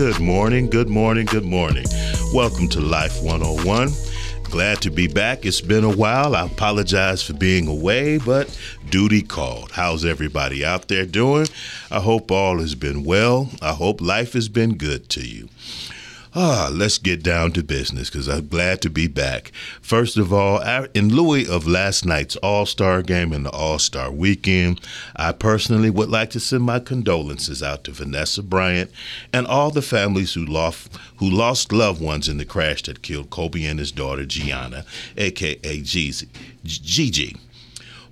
Good morning, good morning, good morning. Welcome to Life 101. Glad to be back. It's been a while. I apologize for being away, but duty called. How's everybody out there doing? I hope all has been well. I hope life has been good to you. Ah, let's get down to business because I'm glad to be back. First of all, in lieu of last night's All Star game and the All Star weekend, I personally would like to send my condolences out to Vanessa Bryant and all the families who lost who lost loved ones in the crash that killed Kobe and his daughter Gianna, aka Gigi.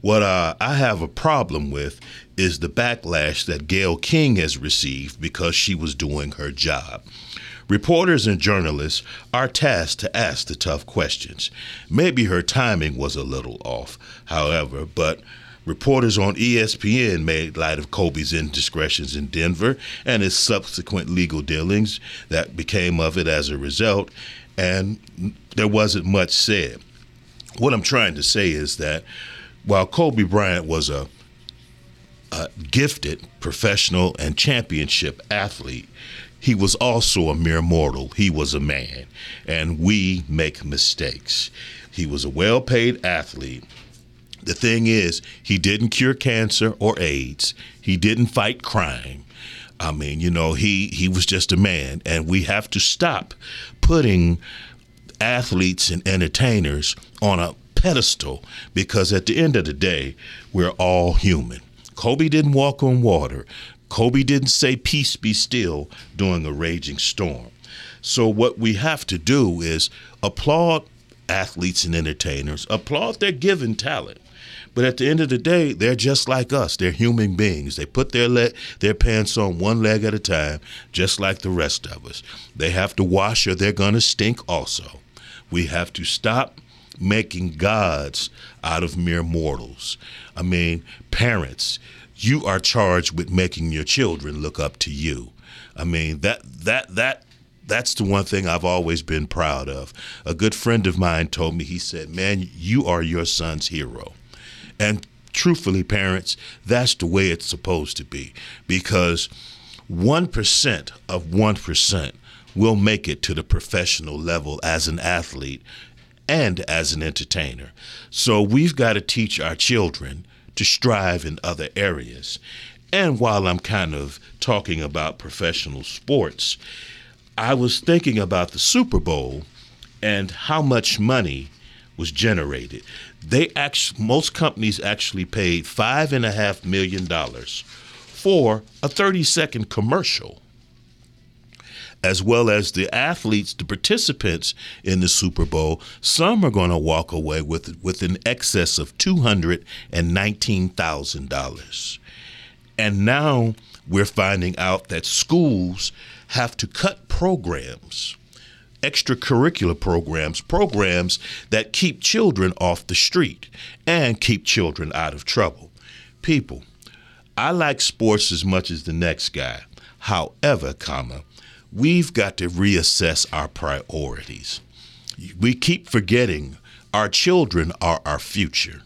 What uh, I have a problem with is the backlash that Gayle King has received because she was doing her job. Reporters and journalists are tasked to ask the tough questions. Maybe her timing was a little off, however, but reporters on ESPN made light of Kobe's indiscretions in Denver and his subsequent legal dealings that became of it as a result, and there wasn't much said. What I'm trying to say is that while Kobe Bryant was a, a gifted professional and championship athlete, he was also a mere mortal. He was a man, and we make mistakes. He was a well paid athlete. The thing is, he didn't cure cancer or AIDS, he didn't fight crime. I mean, you know, he, he was just a man, and we have to stop putting athletes and entertainers on a pedestal because at the end of the day, we're all human. Kobe didn't walk on water. Kobe didn't say, Peace be still during a raging storm. So, what we have to do is applaud athletes and entertainers, applaud their given talent. But at the end of the day, they're just like us. They're human beings. They put their le- their pants on one leg at a time, just like the rest of us. They have to wash or they're going to stink also. We have to stop making gods out of mere mortals. I mean, parents, you are charged with making your children look up to you. I mean that that that that's the one thing I've always been proud of. A good friend of mine told me he said, "Man, you are your son's hero." And truthfully, parents, that's the way it's supposed to be because 1% of 1% will make it to the professional level as an athlete and as an entertainer. So we've got to teach our children to strive in other areas. And while I'm kind of talking about professional sports, I was thinking about the Super Bowl and how much money was generated. They actually, most companies actually paid five and a half million dollars for a 30 second commercial as well as the athletes, the participants in the Super Bowl, some are going to walk away with with an excess of two hundred and nineteen thousand dollars. And now we're finding out that schools have to cut programs, extracurricular programs, programs that keep children off the street and keep children out of trouble. People, I like sports as much as the next guy. However, comma, we've got to reassess our priorities. We keep forgetting our children are our future.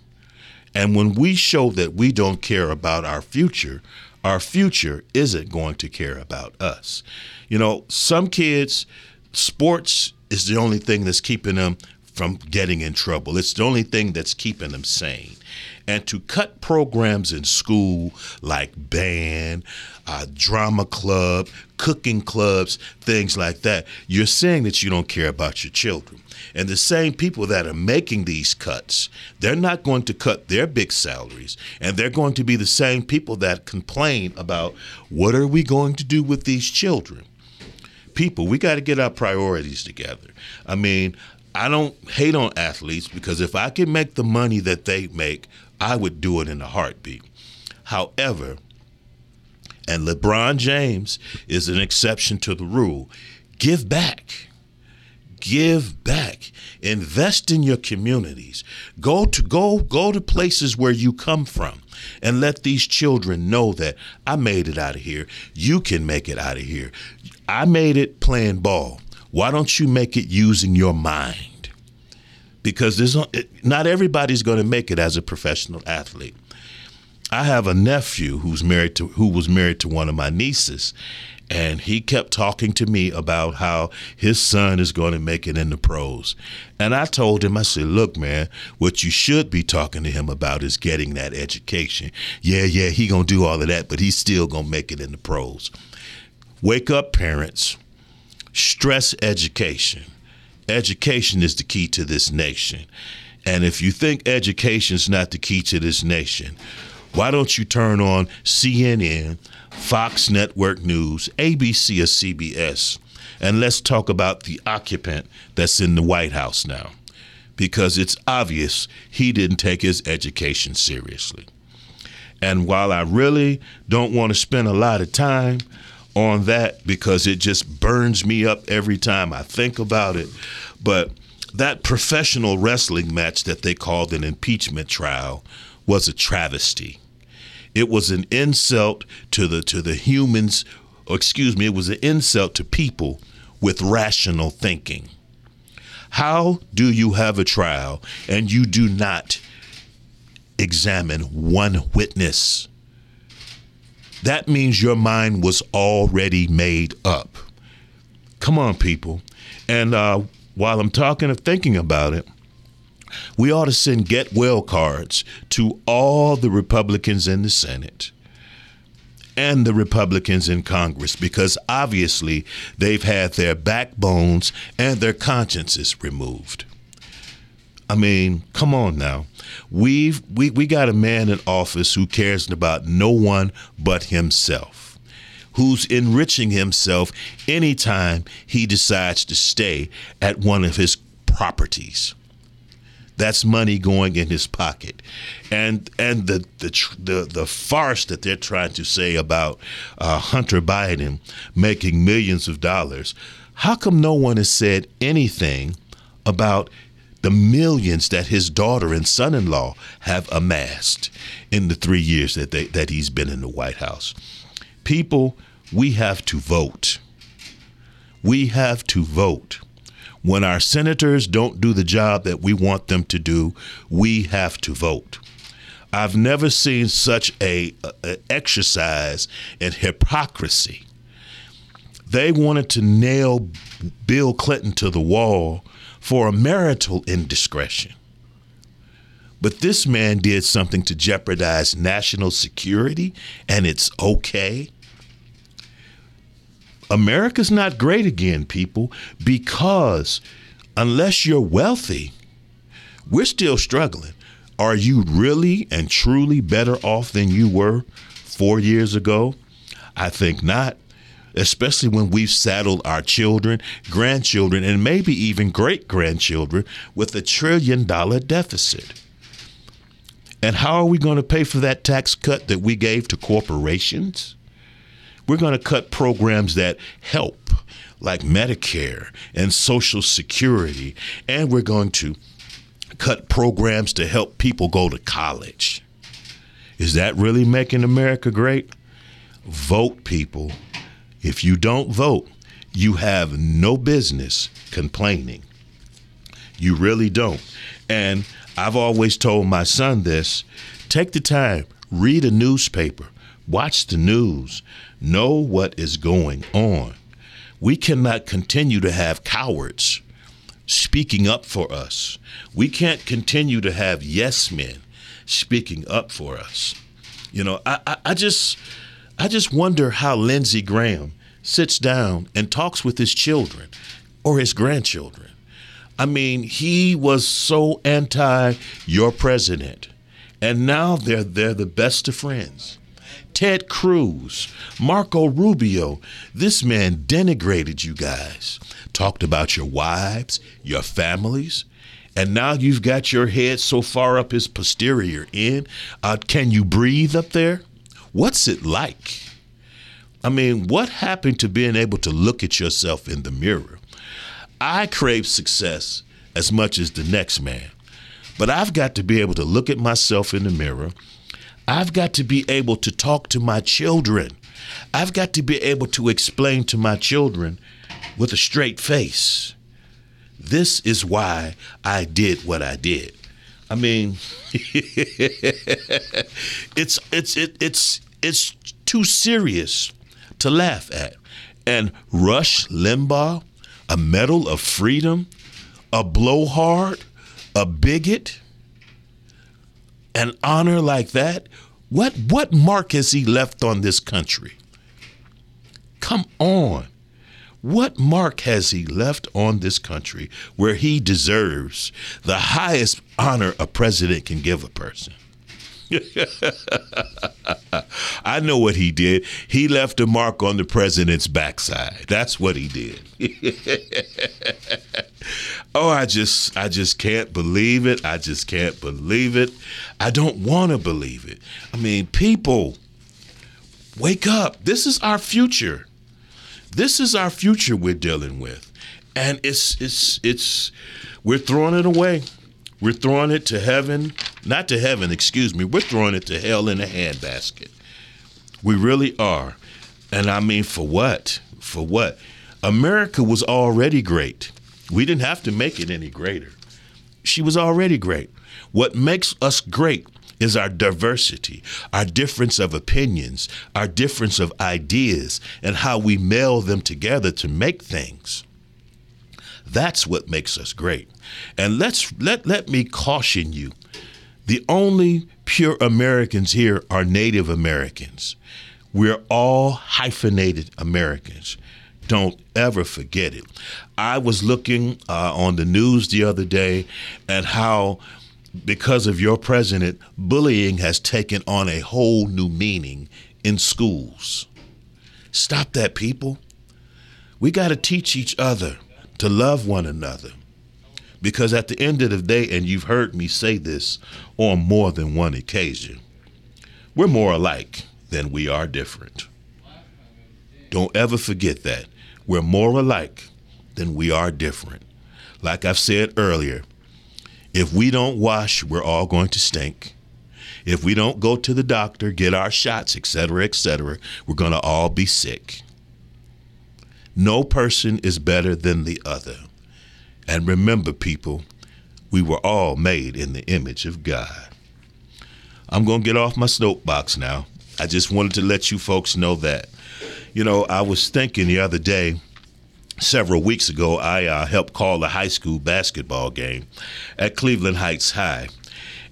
And when we show that we don't care about our future, our future isn't going to care about us. You know, some kids, sports is the only thing that's keeping them from getting in trouble. It's the only thing that's keeping them sane and to cut programs in school like band, uh, drama club, cooking clubs, things like that, you're saying that you don't care about your children. And the same people that are making these cuts, they're not going to cut their big salaries. And they're going to be the same people that complain about what are we going to do with these children? People, we got to get our priorities together. I mean, I don't hate on athletes because if I can make the money that they make, I would do it in a heartbeat. However, and LeBron James is an exception to the rule, give back. Give back. Invest in your communities. Go to go go to places where you come from and let these children know that I made it out of here. You can make it out of here. I made it playing ball. Why don't you make it using your mind? Because there's not everybody's going to make it as a professional athlete. I have a nephew who's married to who was married to one of my nieces, and he kept talking to me about how his son is going to make it in the pros. And I told him, I said, look, man, what you should be talking to him about is getting that education. Yeah, yeah, he gonna do all of that, but he's still gonna make it in the pros. Wake up, parents. Stress education. Education is the key to this nation. And if you think education is not the key to this nation, why don't you turn on CNN, Fox Network News, ABC, or CBS, and let's talk about the occupant that's in the White House now? Because it's obvious he didn't take his education seriously. And while I really don't want to spend a lot of time on that because it just burns me up every time I think about it, but that professional wrestling match that they called an impeachment trial was a travesty. It was an insult to the to the humans, excuse me, it was an insult to people with rational thinking. How do you have a trial and you do not examine one witness? That means your mind was already made up. Come on, people. And uh, while I'm talking of thinking about it, we ought to send get well cards to all the Republicans in the Senate and the Republicans in Congress because obviously they've had their backbones and their consciences removed. I mean, come on now. We've we, we got a man in office who cares about no one but himself, who's enriching himself anytime he decides to stay at one of his properties. That's money going in his pocket, and and the the the, the farce that they're trying to say about uh, Hunter Biden making millions of dollars. How come no one has said anything about the millions that his daughter and son-in-law have amassed in the three years that they, that he's been in the White House? People, we have to vote. We have to vote. When our senators don't do the job that we want them to do, we have to vote. I've never seen such a, a exercise in hypocrisy. They wanted to nail Bill Clinton to the wall for a marital indiscretion. But this man did something to jeopardize national security, and it's okay. America's not great again, people, because unless you're wealthy, we're still struggling. Are you really and truly better off than you were four years ago? I think not, especially when we've saddled our children, grandchildren, and maybe even great grandchildren with a trillion dollar deficit. And how are we going to pay for that tax cut that we gave to corporations? We're going to cut programs that help, like Medicare and Social Security, and we're going to cut programs to help people go to college. Is that really making America great? Vote, people. If you don't vote, you have no business complaining. You really don't. And I've always told my son this take the time, read a newspaper, watch the news, know what is going on. We cannot continue to have cowards speaking up for us. We can't continue to have yes men speaking up for us. You know, I, I, I just I just wonder how Lindsey Graham sits down and talks with his children or his grandchildren. I mean, he was so anti your president, and now they're they're the best of friends. Ted Cruz, Marco Rubio. This man denigrated you guys, talked about your wives, your families, and now you've got your head so far up his posterior end. Uh, can you breathe up there? What's it like? I mean, what happened to being able to look at yourself in the mirror? I crave success as much as the next man, but I've got to be able to look at myself in the mirror I've got to be able to talk to my children. I've got to be able to explain to my children with a straight face. This is why I did what I did. I mean, it's it's it, it's it's too serious to laugh at. And Rush Limbaugh, a medal of freedom, a blowhard, a bigot, an honor like that, what what mark has he left on this country? Come on. What mark has he left on this country where he deserves the highest honor a president can give a person? I know what he did. He left a mark on the president's backside. That's what he did. oh, I just I just can't believe it. I just can't believe it. I don't want to believe it. I mean, people wake up. This is our future. This is our future we're dealing with. And it's it's it's we're throwing it away. We're throwing it to heaven, not to heaven, excuse me. We're throwing it to hell in a handbasket. We really are. And I mean, for what? For what? America was already great. We didn't have to make it any greater. She was already great. What makes us great is our diversity, our difference of opinions, our difference of ideas, and how we meld them together to make things. That's what makes us great. And let's let let me caution you. The only pure Americans here are Native Americans. We're all hyphenated Americans. Don't ever forget it. I was looking uh, on the news the other day at how, because of your president, bullying has taken on a whole new meaning in schools. Stop that, people. We got to teach each other to love one another. Because at the end of the day, and you've heard me say this on more than one occasion, we're more alike than we are different. Don't ever forget that. We're more alike than we are different. Like I've said earlier, if we don't wash, we're all going to stink. If we don't go to the doctor, get our shots, etc., etc., we're going to all be sick. No person is better than the other. And remember, people, we were all made in the image of God. I'm going to get off my soapbox now. I just wanted to let you folks know that. You know, I was thinking the other day, several weeks ago, I uh, helped call a high school basketball game at Cleveland Heights High.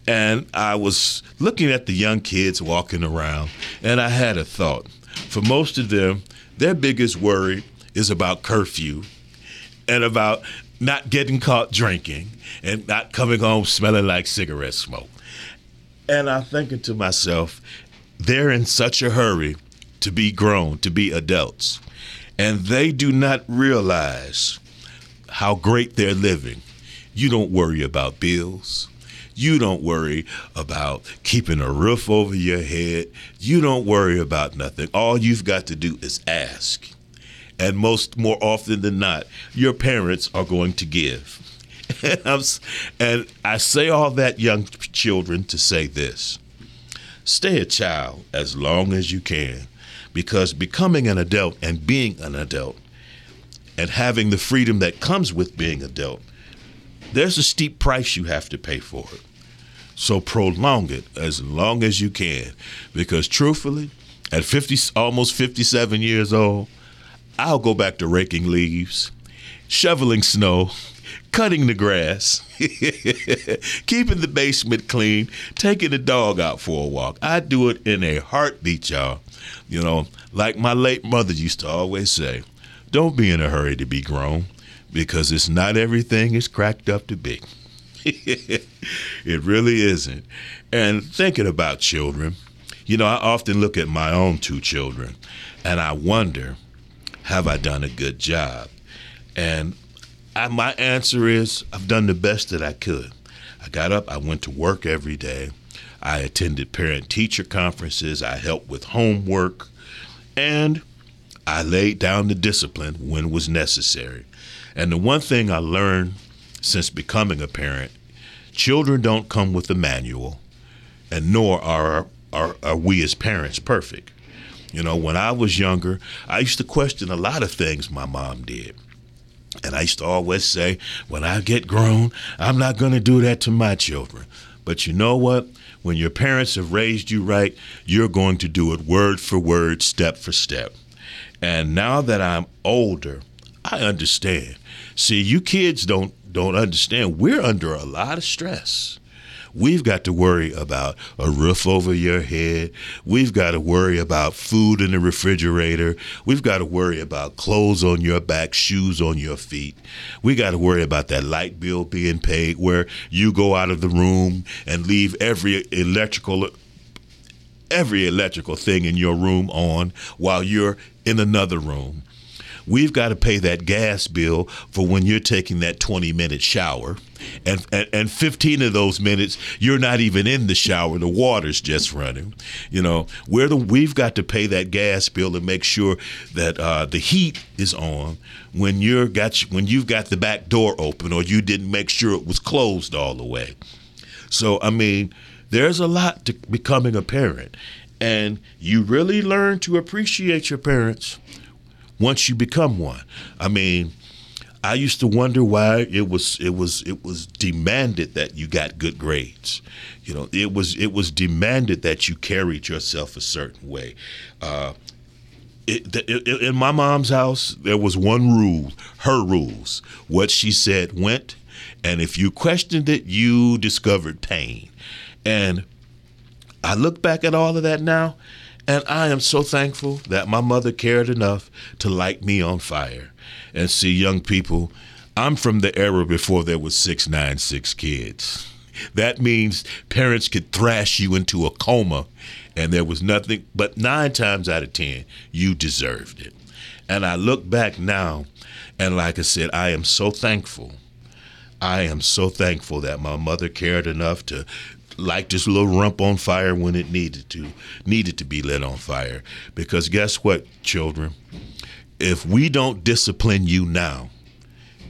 And I was looking at the young kids walking around, and I had a thought. For most of them, their biggest worry is about curfew and about not getting caught drinking and not coming home smelling like cigarette smoke. And I'm thinking to myself, they're in such a hurry to be grown, to be adults, and they do not realize how great they're living. You don't worry about bills. You don't worry about keeping a roof over your head. You don't worry about nothing. All you've got to do is ask and most more often than not, your parents are going to give. and, and I say all that, young children, to say this stay a child as long as you can, because becoming an adult and being an adult and having the freedom that comes with being adult, there's a steep price you have to pay for it. So prolong it as long as you can, because truthfully, at 50, almost 57 years old, I'll go back to raking leaves, shoveling snow, cutting the grass, keeping the basement clean, taking the dog out for a walk. I do it in a heartbeat, y'all. You know, like my late mother used to always say, don't be in a hurry to be grown because it's not everything it's cracked up to be. it really isn't. And thinking about children, you know, I often look at my own two children and I wonder have I done a good job? And I, my answer is I've done the best that I could. I got up, I went to work every day. I attended parent teacher conferences, I helped with homework, and I laid down the discipline when was necessary. And the one thing I learned since becoming a parent children don't come with a manual, and nor are, are, are we as parents perfect. You know, when I was younger, I used to question a lot of things my mom did. And I used to always say, when I get grown, I'm not going to do that to my children. But you know what? When your parents have raised you right, you're going to do it word for word, step for step. And now that I'm older, I understand. See, you kids don't don't understand. We're under a lot of stress. We've got to worry about a roof over your head. We've got to worry about food in the refrigerator. We've got to worry about clothes on your back, shoes on your feet. We got to worry about that light bill being paid where you go out of the room and leave every electrical every electrical thing in your room on while you're in another room. We've got to pay that gas bill for when you're taking that 20 minute shower. And, and, and 15 of those minutes, you're not even in the shower. The water's just running. You know, we're the, we've got to pay that gas bill and make sure that uh, the heat is on when you're got when you've got the back door open or you didn't make sure it was closed all the way. So I mean, there's a lot to becoming a parent. And you really learn to appreciate your parents once you become one. I mean, I used to wonder why it was it was it was demanded that you got good grades. You know, it was it was demanded that you carried yourself a certain way. Uh, it, it, in my mom's house, there was one rule, her rules. What she said went, and if you questioned it, you discovered pain. And I look back at all of that now, and I am so thankful that my mother cared enough to light me on fire. And see, young people, I'm from the era before there was 696 kids. That means parents could thrash you into a coma, and there was nothing, but nine times out of 10, you deserved it. And I look back now, and like I said, I am so thankful. I am so thankful that my mother cared enough to light this little rump on fire when it needed to needed to be lit on fire. Because guess what children? If we don't discipline you now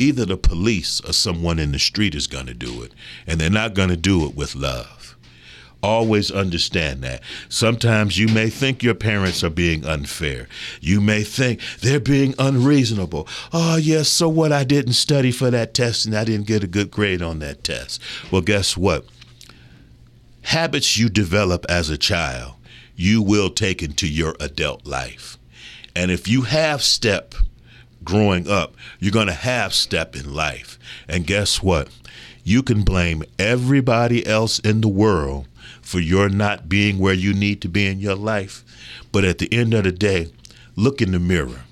either the police or someone in the street is going to do it and they're not going to do it with love. Always understand that. Sometimes you may think your parents are being unfair. You may think they're being unreasonable. Oh yes so what? I didn't study for that test and i didn't get a good grade on that test. Well guess what habits you develop as a child, you will take into your adult life. And if you have step growing up, you're going to have step in life. And guess what? You can blame everybody else in the world for your not being where you need to be in your life. But at the end of the day, look in the mirror.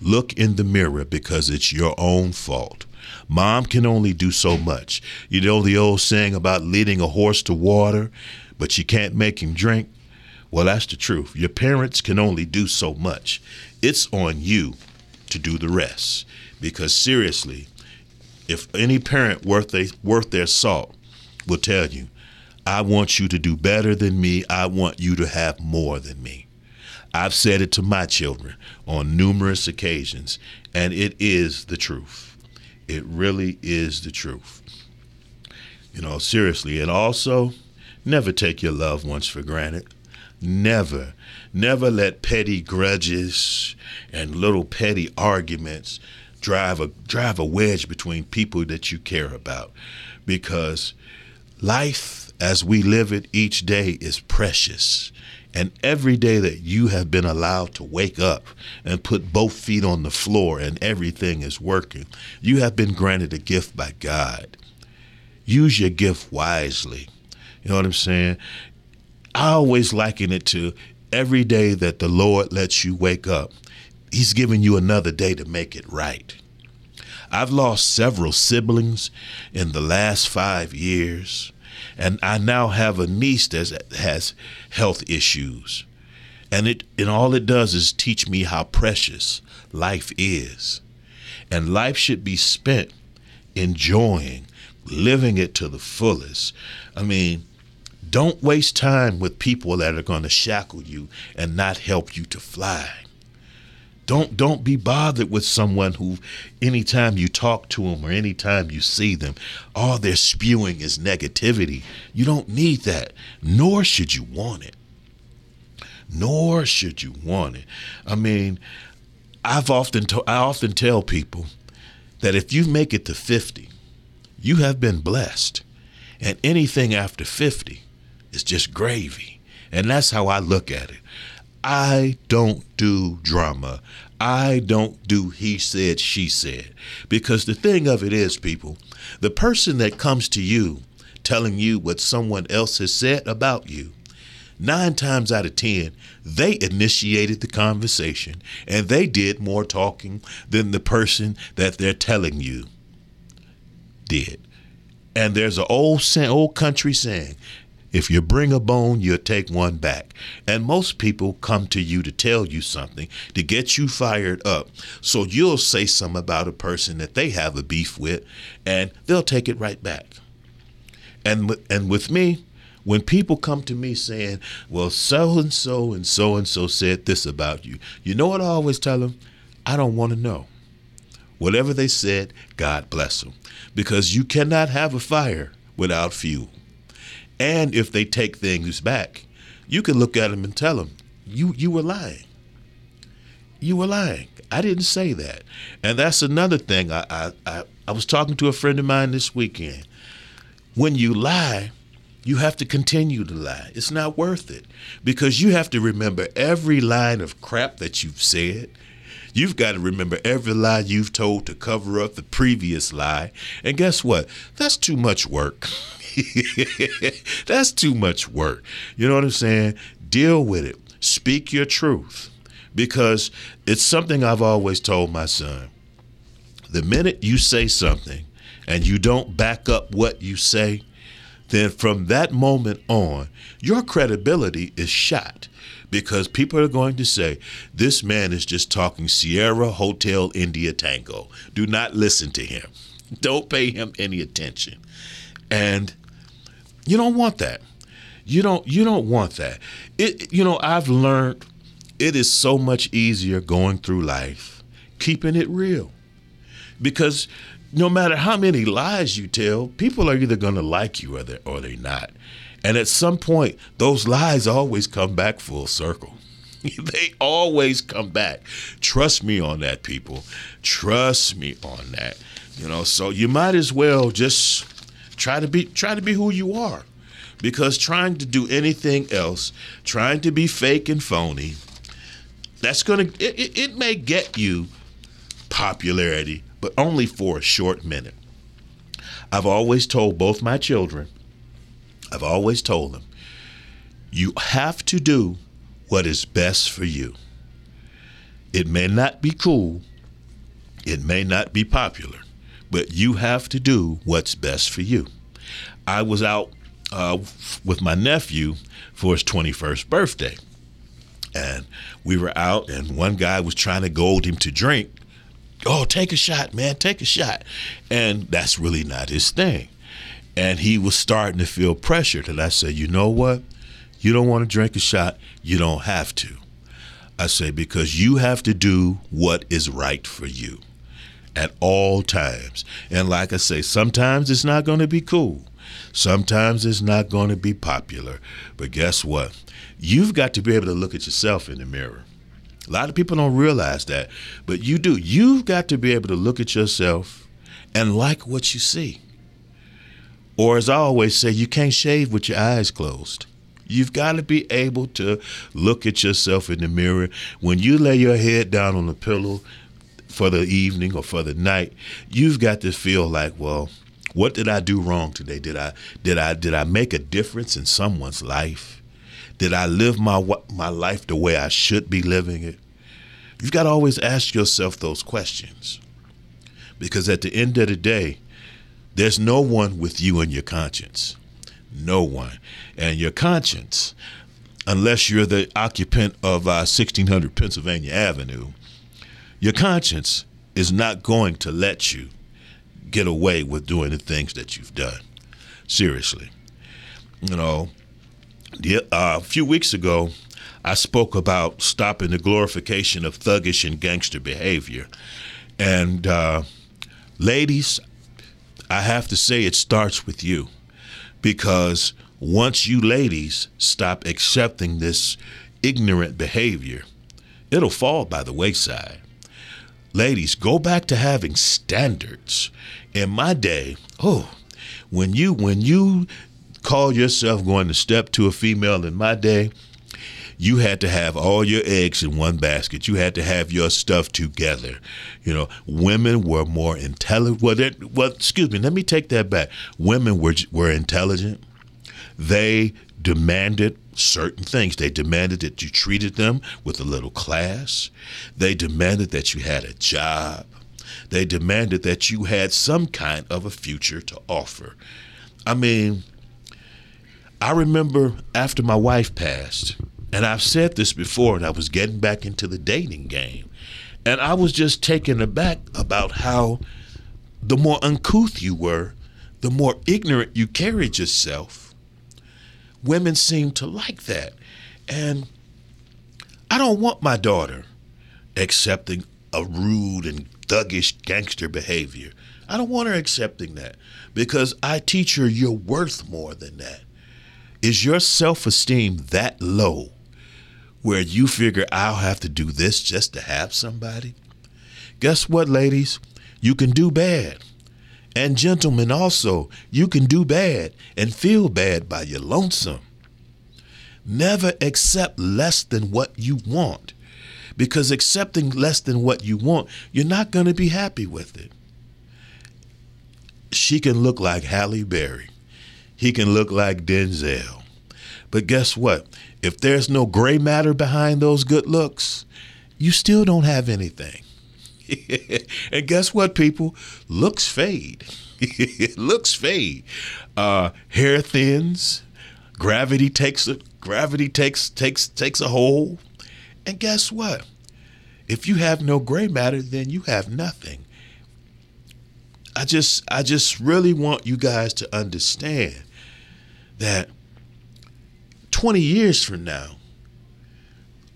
Look in the mirror because it's your own fault. Mom can only do so much. You know the old saying about leading a horse to water, but you can't make him drink? Well, that's the truth. Your parents can only do so much. It's on you to do the rest. Because seriously, if any parent worth they, worth their salt will tell you, I want you to do better than me. I want you to have more than me. I've said it to my children on numerous occasions, and it is the truth. It really is the truth. You know, seriously. And also, never take your loved ones for granted. Never, never let petty grudges and little petty arguments drive a drive a wedge between people that you care about because life as we live it each day is precious and every day that you have been allowed to wake up and put both feet on the floor and everything is working, you have been granted a gift by God. Use your gift wisely. You know what I'm saying? I always liken it to every day that the Lord lets you wake up, He's giving you another day to make it right. I've lost several siblings in the last five years. And I now have a niece that has health issues. And it and all it does is teach me how precious life is. And life should be spent enjoying, living it to the fullest. I mean, don't waste time with people that are going to shackle you and not help you to fly. Don't don't be bothered with someone who anytime you talk to them or anytime you see them, all they're spewing is negativity. You don't need that, nor should you want it. Nor should you want it. I mean, I've often to, I often tell people that if you make it to 50, you have been blessed. And anything after 50 is just gravy. And that's how I look at it. I don't do drama. I don't do he said, she said. Because the thing of it is, people, the person that comes to you telling you what someone else has said about you, nine times out of ten, they initiated the conversation and they did more talking than the person that they're telling you did. And there's an old old country saying, if you bring a bone, you'll take one back. And most people come to you to tell you something, to get you fired up. So you'll say something about a person that they have a beef with, and they'll take it right back. And, and with me, when people come to me saying, well, so and so and so and so said this about you, you know what I always tell them? I don't want to know. Whatever they said, God bless them. Because you cannot have a fire without fuel. And if they take things back, you can look at them and tell them, you, you were lying. You were lying. I didn't say that. And that's another thing. I, I, I, I was talking to a friend of mine this weekend. When you lie, you have to continue to lie. It's not worth it because you have to remember every line of crap that you've said. You've got to remember every lie you've told to cover up the previous lie. And guess what? That's too much work. That's too much work. You know what I'm saying? Deal with it. Speak your truth because it's something I've always told my son. The minute you say something and you don't back up what you say, then from that moment on, your credibility is shot because people are going to say, This man is just talking Sierra Hotel India Tango. Do not listen to him. Don't pay him any attention. And you don't want that. You don't you don't want that. It you know, I've learned it is so much easier going through life keeping it real. Because no matter how many lies you tell, people are either going to like you or they or they're not. And at some point, those lies always come back full circle. they always come back. Trust me on that, people. Trust me on that. You know, so you might as well just try to be try to be who you are. Because trying to do anything else, trying to be fake and phony, that's gonna it, it, it may get you popularity, but only for a short minute. I've always told both my children, I've always told them, you have to do what is best for you. It may not be cool, it may not be popular, but you have to do what's best for you. I was out uh, with my nephew for his 21st birthday. And we were out, and one guy was trying to goad him to drink oh, take a shot, man, take a shot. And that's really not his thing. And he was starting to feel pressured. And I said, you know what? You don't want to drink a shot, you don't have to. I say, because you have to do what is right for you at all times. And like I say, sometimes it's not going to be cool. Sometimes it's not going to be popular. But guess what? You've got to be able to look at yourself in the mirror a lot of people don't realize that, but you do. You've got to be able to look at yourself and like what you see. Or, as I always say, you can't shave with your eyes closed. You've got to be able to look at yourself in the mirror. When you lay your head down on the pillow for the evening or for the night, you've got to feel like, well, what did I do wrong today? Did I did I did I make a difference in someone's life? Did I live my my life the way I should be living it? You've got to always ask yourself those questions. Because at the end of the day, there's no one with you and your conscience. No one. And your conscience, unless you're the occupant of uh, 1600 Pennsylvania Avenue, your conscience is not going to let you get away with doing the things that you've done. Seriously. You know, uh, a few weeks ago, I spoke about stopping the glorification of thuggish and gangster behavior. And uh, ladies, I have to say it starts with you because once you ladies stop accepting this ignorant behavior, it'll fall by the wayside. Ladies, go back to having standards. In my day, oh, when you when you call yourself going to step to a female in my day, you had to have all your eggs in one basket. You had to have your stuff together. You know, women were more intelligent. Well, well, excuse me. Let me take that back. Women were were intelligent. They demanded certain things. They demanded that you treated them with a little class. They demanded that you had a job. They demanded that you had some kind of a future to offer. I mean, I remember after my wife passed, and I've said this before, and I was getting back into the dating game, and I was just taken aback about how the more uncouth you were, the more ignorant you carried yourself. Women seem to like that. And I don't want my daughter accepting a rude and thuggish gangster behavior. I don't want her accepting that because I teach her you're worth more than that. Is your self esteem that low where you figure I'll have to do this just to have somebody? Guess what, ladies? You can do bad. And gentlemen, also, you can do bad and feel bad by your lonesome. Never accept less than what you want because accepting less than what you want, you're not going to be happy with it. She can look like Halle Berry. He can look like Denzel. But guess what? If there's no gray matter behind those good looks, you still don't have anything. and guess what, people? Looks fade. looks fade. Uh, hair thins. Gravity takes a gravity takes takes takes a hold. And guess what? If you have no gray matter, then you have nothing. I just I just really want you guys to understand that 20 years from now,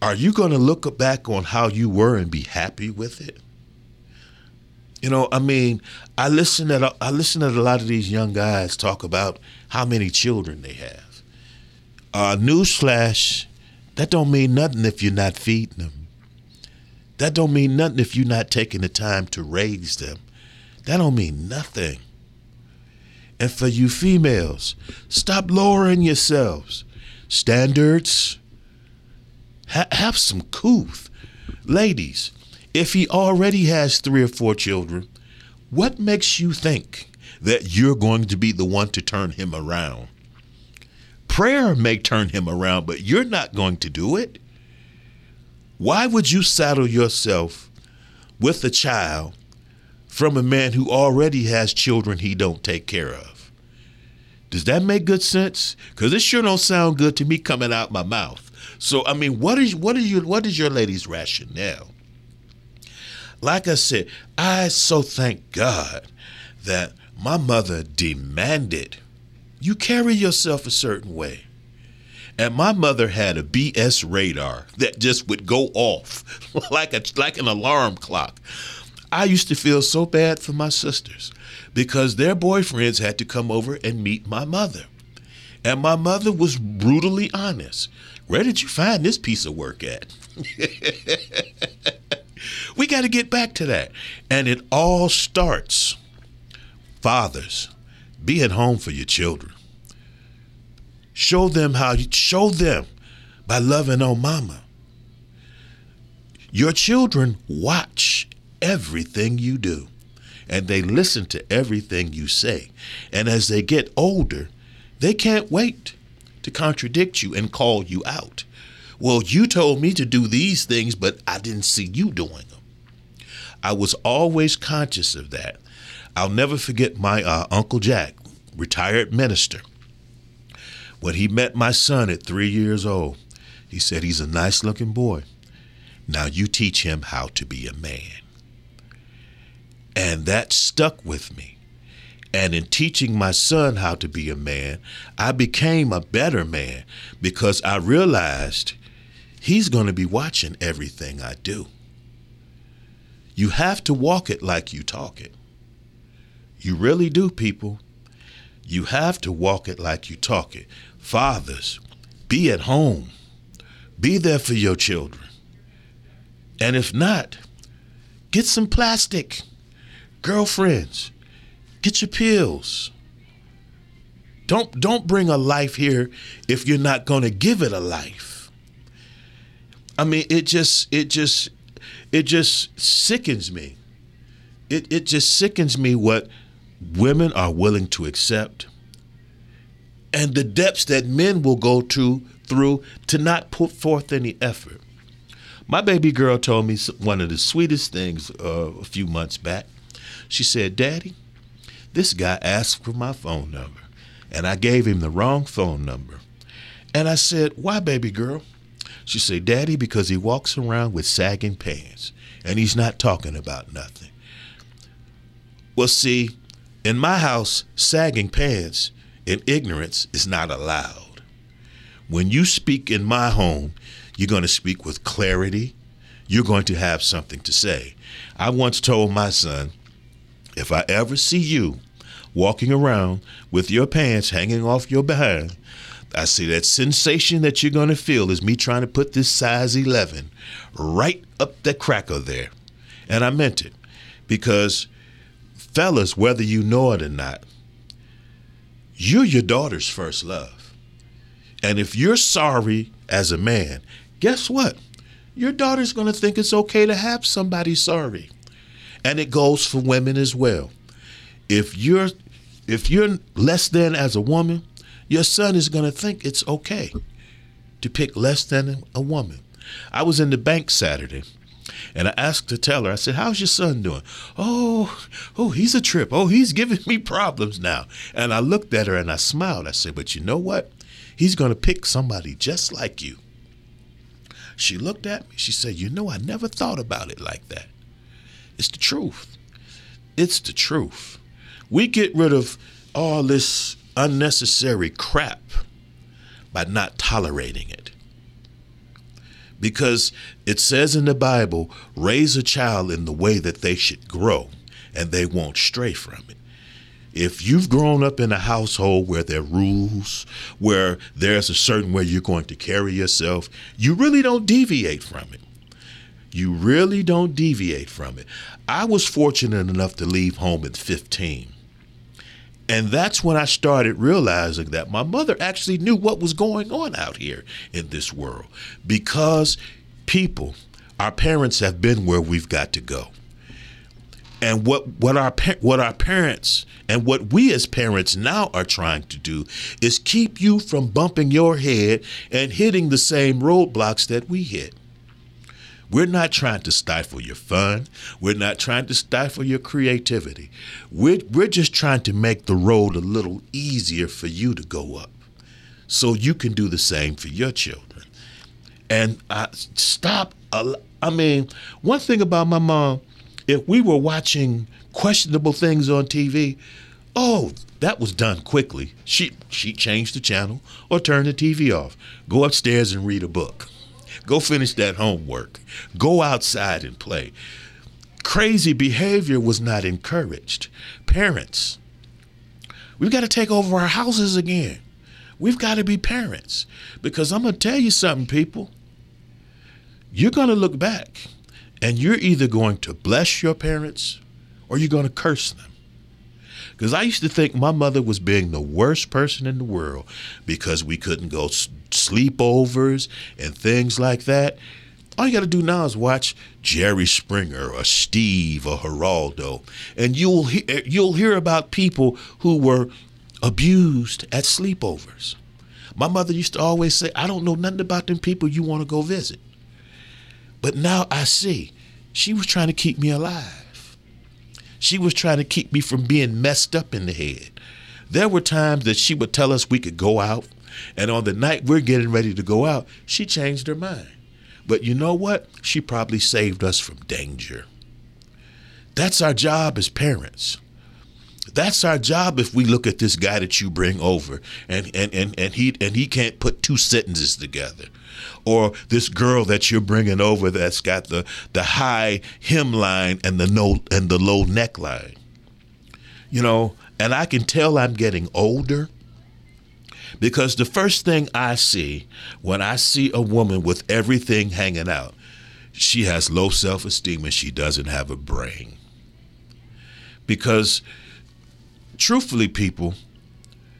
are you going to look back on how you were and be happy with it? You know, I mean, I listen at I listen to a lot of these young guys talk about how many children they have. Uh, newsflash, that don't mean nothing if you're not feeding them. That don't mean nothing if you're not taking the time to raise them. That don't mean nothing. And for you females, stop lowering yourselves. Standards. Ha- have some couth. Ladies, if he already has three or four children, what makes you think that you're going to be the one to turn him around? Prayer may turn him around, but you're not going to do it. Why would you saddle yourself with a child from a man who already has children he don't take care of? Does that make good sense? Because it sure don't sound good to me coming out my mouth. So I mean, what is what is your what is your lady's rationale? Like I said, I so thank God that my mother demanded you carry yourself a certain way. And my mother had a BS radar that just would go off like a like an alarm clock. I used to feel so bad for my sisters because their boyfriends had to come over and meet my mother. And my mother was brutally honest. Where did you find this piece of work at? we got to get back to that. And it all starts, fathers, be at home for your children. Show them how you show them by loving on mama. Your children watch everything you do and they listen to everything you say. And as they get older, they can't wait to contradict you and call you out. Well, you told me to do these things, but I didn't see you doing them. I was always conscious of that. I'll never forget my uh, Uncle Jack, retired minister. When he met my son at three years old, he said, He's a nice looking boy. Now you teach him how to be a man. And that stuck with me. And in teaching my son how to be a man, I became a better man because I realized he's going to be watching everything I do. You have to walk it like you talk it. You really do, people. You have to walk it like you talk it. Fathers, be at home. Be there for your children. And if not, get some plastic. Girlfriends, get your pills. Don't don't bring a life here if you're not going to give it a life. I mean, it just, it just, it just sickens me. It, it just sickens me what women are willing to accept and the depths that men will go to through to not put forth any effort. My baby girl told me one of the sweetest things uh, a few months back. She said, Daddy, this guy asked for my phone number, and I gave him the wrong phone number. And I said, Why, baby girl? She said, Daddy, because he walks around with sagging pants and he's not talking about nothing. Well, see, in my house, sagging pants and ignorance is not allowed. When you speak in my home, you're going to speak with clarity. You're going to have something to say. I once told my son, if I ever see you walking around with your pants hanging off your behind, I see that sensation that you're going to feel is me trying to put this size 11 right up the cracker there. And I meant it because, fellas, whether you know it or not, you're your daughter's first love. And if you're sorry as a man, guess what? Your daughter's going to think it's okay to have somebody sorry. And it goes for women as well. If you're if you're less than as a woman, your son is going to think it's okay to pick less than a woman. I was in the bank Saturday and I asked the teller, I said, How's your son doing? Oh, oh, he's a trip. Oh, he's giving me problems now. And I looked at her and I smiled. I said, But you know what? He's going to pick somebody just like you. She looked at me. She said, You know, I never thought about it like that. It's the truth. It's the truth. We get rid of all this unnecessary crap by not tolerating it. Because it says in the Bible, raise a child in the way that they should grow, and they won't stray from it. If you've grown up in a household where there are rules, where there's a certain way you're going to carry yourself, you really don't deviate from it. You really don't deviate from it. I was fortunate enough to leave home at 15. And that's when I started realizing that my mother actually knew what was going on out here in this world because people, our parents have been where we've got to go. And what, what our what our parents and what we as parents now are trying to do is keep you from bumping your head and hitting the same roadblocks that we hit. We're not trying to stifle your fun. We're not trying to stifle your creativity. We're, we're just trying to make the road a little easier for you to go up so you can do the same for your children. And I, stop. I mean, one thing about my mom, if we were watching questionable things on TV, oh, that was done quickly. She she changed the channel or turned the TV off. Go upstairs and read a book. Go finish that homework. Go outside and play. Crazy behavior was not encouraged. Parents, we've got to take over our houses again. We've got to be parents. Because I'm going to tell you something, people. You're going to look back and you're either going to bless your parents or you're going to curse them. Because I used to think my mother was being the worst person in the world because we couldn't go sleepovers and things like that. All you got to do now is watch Jerry Springer or Steve or Geraldo, and you'll he- eh, you'll hear about people who were abused at sleepovers. My mother used to always say, "I don't know nothing about them people you want to go visit." But now I see, she was trying to keep me alive. She was trying to keep me from being messed up in the head. There were times that she would tell us we could go out, and on the night we're getting ready to go out, she changed her mind. But you know what? She probably saved us from danger. That's our job as parents. That's our job if we look at this guy that you bring over and, and, and, and he and he can't put two sentences together or this girl that you're bringing over that's got the the high hemline and the no and the low neckline. You know, and I can tell I'm getting older because the first thing I see when I see a woman with everything hanging out, she has low self-esteem and she doesn't have a brain. Because truthfully people,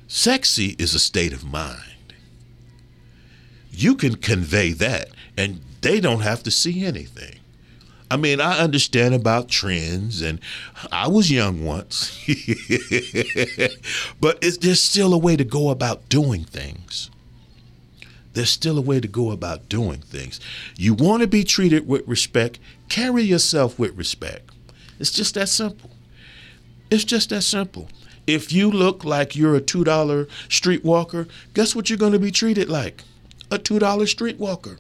sexy is a state of mind you can convey that and they don't have to see anything. I mean, I understand about trends, and I was young once, but it's, there's still a way to go about doing things. There's still a way to go about doing things. You want to be treated with respect, carry yourself with respect. It's just that simple. It's just that simple. If you look like you're a $2 streetwalker, guess what you're going to be treated like? A $2 streetwalker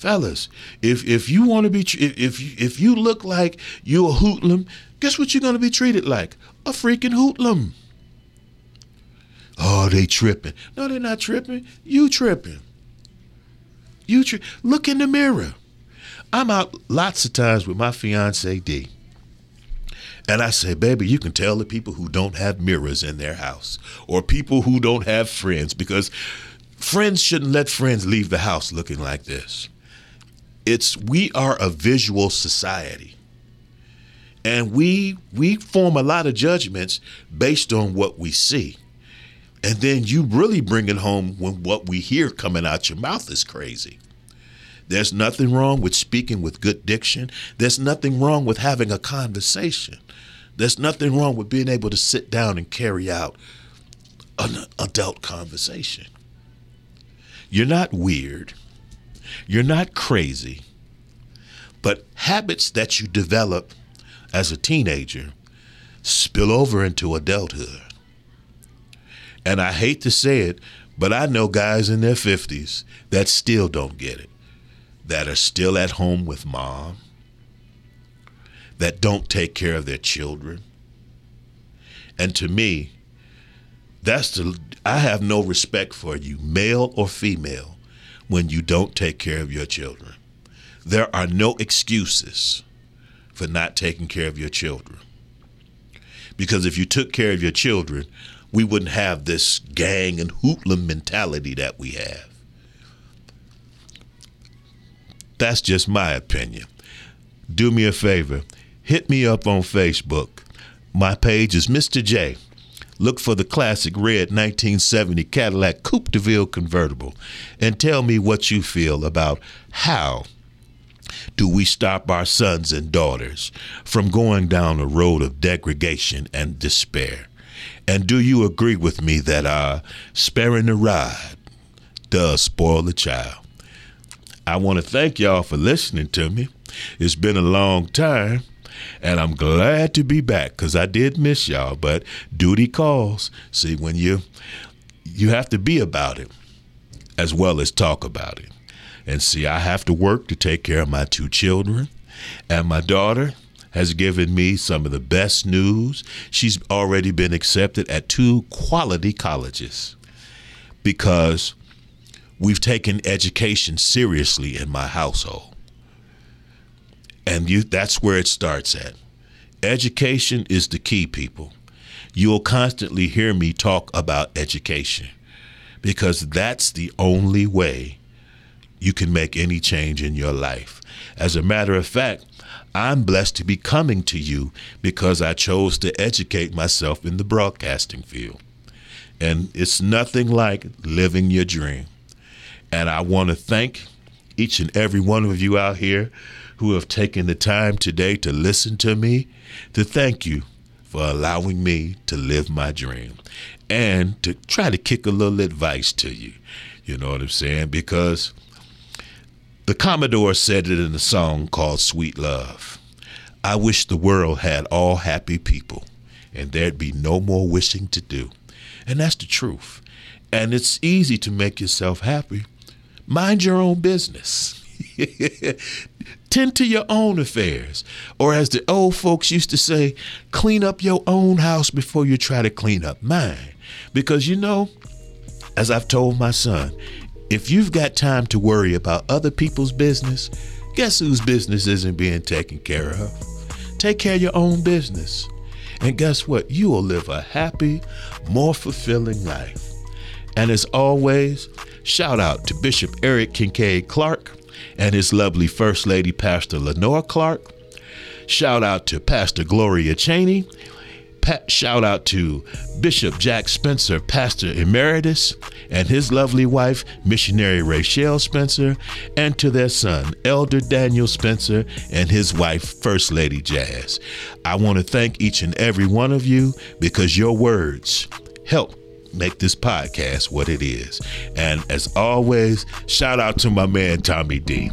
fellas, if if you want to be if if you look like you're a hoodlum, guess what you're gonna be treated like? A freaking hoodlum. Oh, they tripping. No, they're not tripping. You tripping. You tri- look in the mirror. I'm out lots of times with my fiance D. And I say, baby, you can tell the people who don't have mirrors in their house or people who don't have friends because friends shouldn't let friends leave the house looking like this. It's we are a visual society. And we we form a lot of judgments based on what we see. And then you really bring it home when what we hear coming out your mouth is crazy there's nothing wrong with speaking with good diction. There's nothing wrong with having a conversation. There's nothing wrong with being able to sit down and carry out an adult conversation. You're not weird. You're not crazy, but habits that you develop as a teenager spill over into adulthood. And I hate to say it, but I know guys in their 50s that still don't get it, that are still at home with mom, that don't take care of their children. And to me, that's the I have no respect for you, male or female, when you don't take care of your children. There are no excuses for not taking care of your children. Because if you took care of your children, we wouldn't have this gang and hoodlum mentality that we have. That's just my opinion. Do me a favor, hit me up on Facebook. My page is Mr. J. Look for the classic red 1970 Cadillac Coupe de Ville convertible and tell me what you feel about how do we stop our sons and daughters from going down a road of degradation and despair? And do you agree with me that uh, sparing the ride does spoil the child? I want to thank y'all for listening to me. It's been a long time, and I'm glad to be back because I did miss y'all, but duty calls. See, when you you have to be about it as well as talk about it. And see, I have to work to take care of my two children, and my daughter has given me some of the best news. She's already been accepted at two quality colleges because we've taken education seriously in my household. And you that's where it starts at. Education is the key, people. You'll constantly hear me talk about education because that's the only way you can make any change in your life. As a matter of fact, I'm blessed to be coming to you because I chose to educate myself in the broadcasting field. And it's nothing like living your dream. And I want to thank each and every one of you out here who have taken the time today to listen to me, to thank you for allowing me to live my dream and to try to kick a little advice to you. You know what I'm saying? Because the Commodore said it in a song called Sweet Love. I wish the world had all happy people and there'd be no more wishing to do. And that's the truth. And it's easy to make yourself happy. Mind your own business. Tend to your own affairs. Or as the old folks used to say, clean up your own house before you try to clean up mine. Because you know, as I've told my son, if you've got time to worry about other people's business, guess whose business isn't being taken care of? Take care of your own business. And guess what? You will live a happy, more fulfilling life. And as always, shout out to Bishop Eric Kincaid Clark and his lovely First Lady, Pastor Lenore Clark. Shout out to Pastor Gloria Cheney, pa- shout out to Bishop Jack Spencer, Pastor Emeritus, and his lovely wife, Missionary Rachel Spencer, and to their son, Elder Daniel Spencer, and his wife, First Lady Jazz. I want to thank each and every one of you because your words help make this podcast what it is. And as always, shout out to my man Tommy D.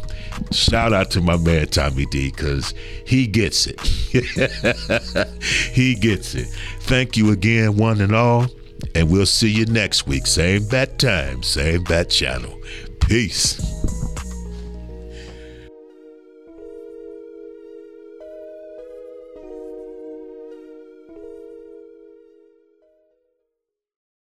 Shout out to my man Tommy D because he gets it. he gets it. Thank you again, one and all. And we'll see you next week. Same bat time, same bat channel. Peace.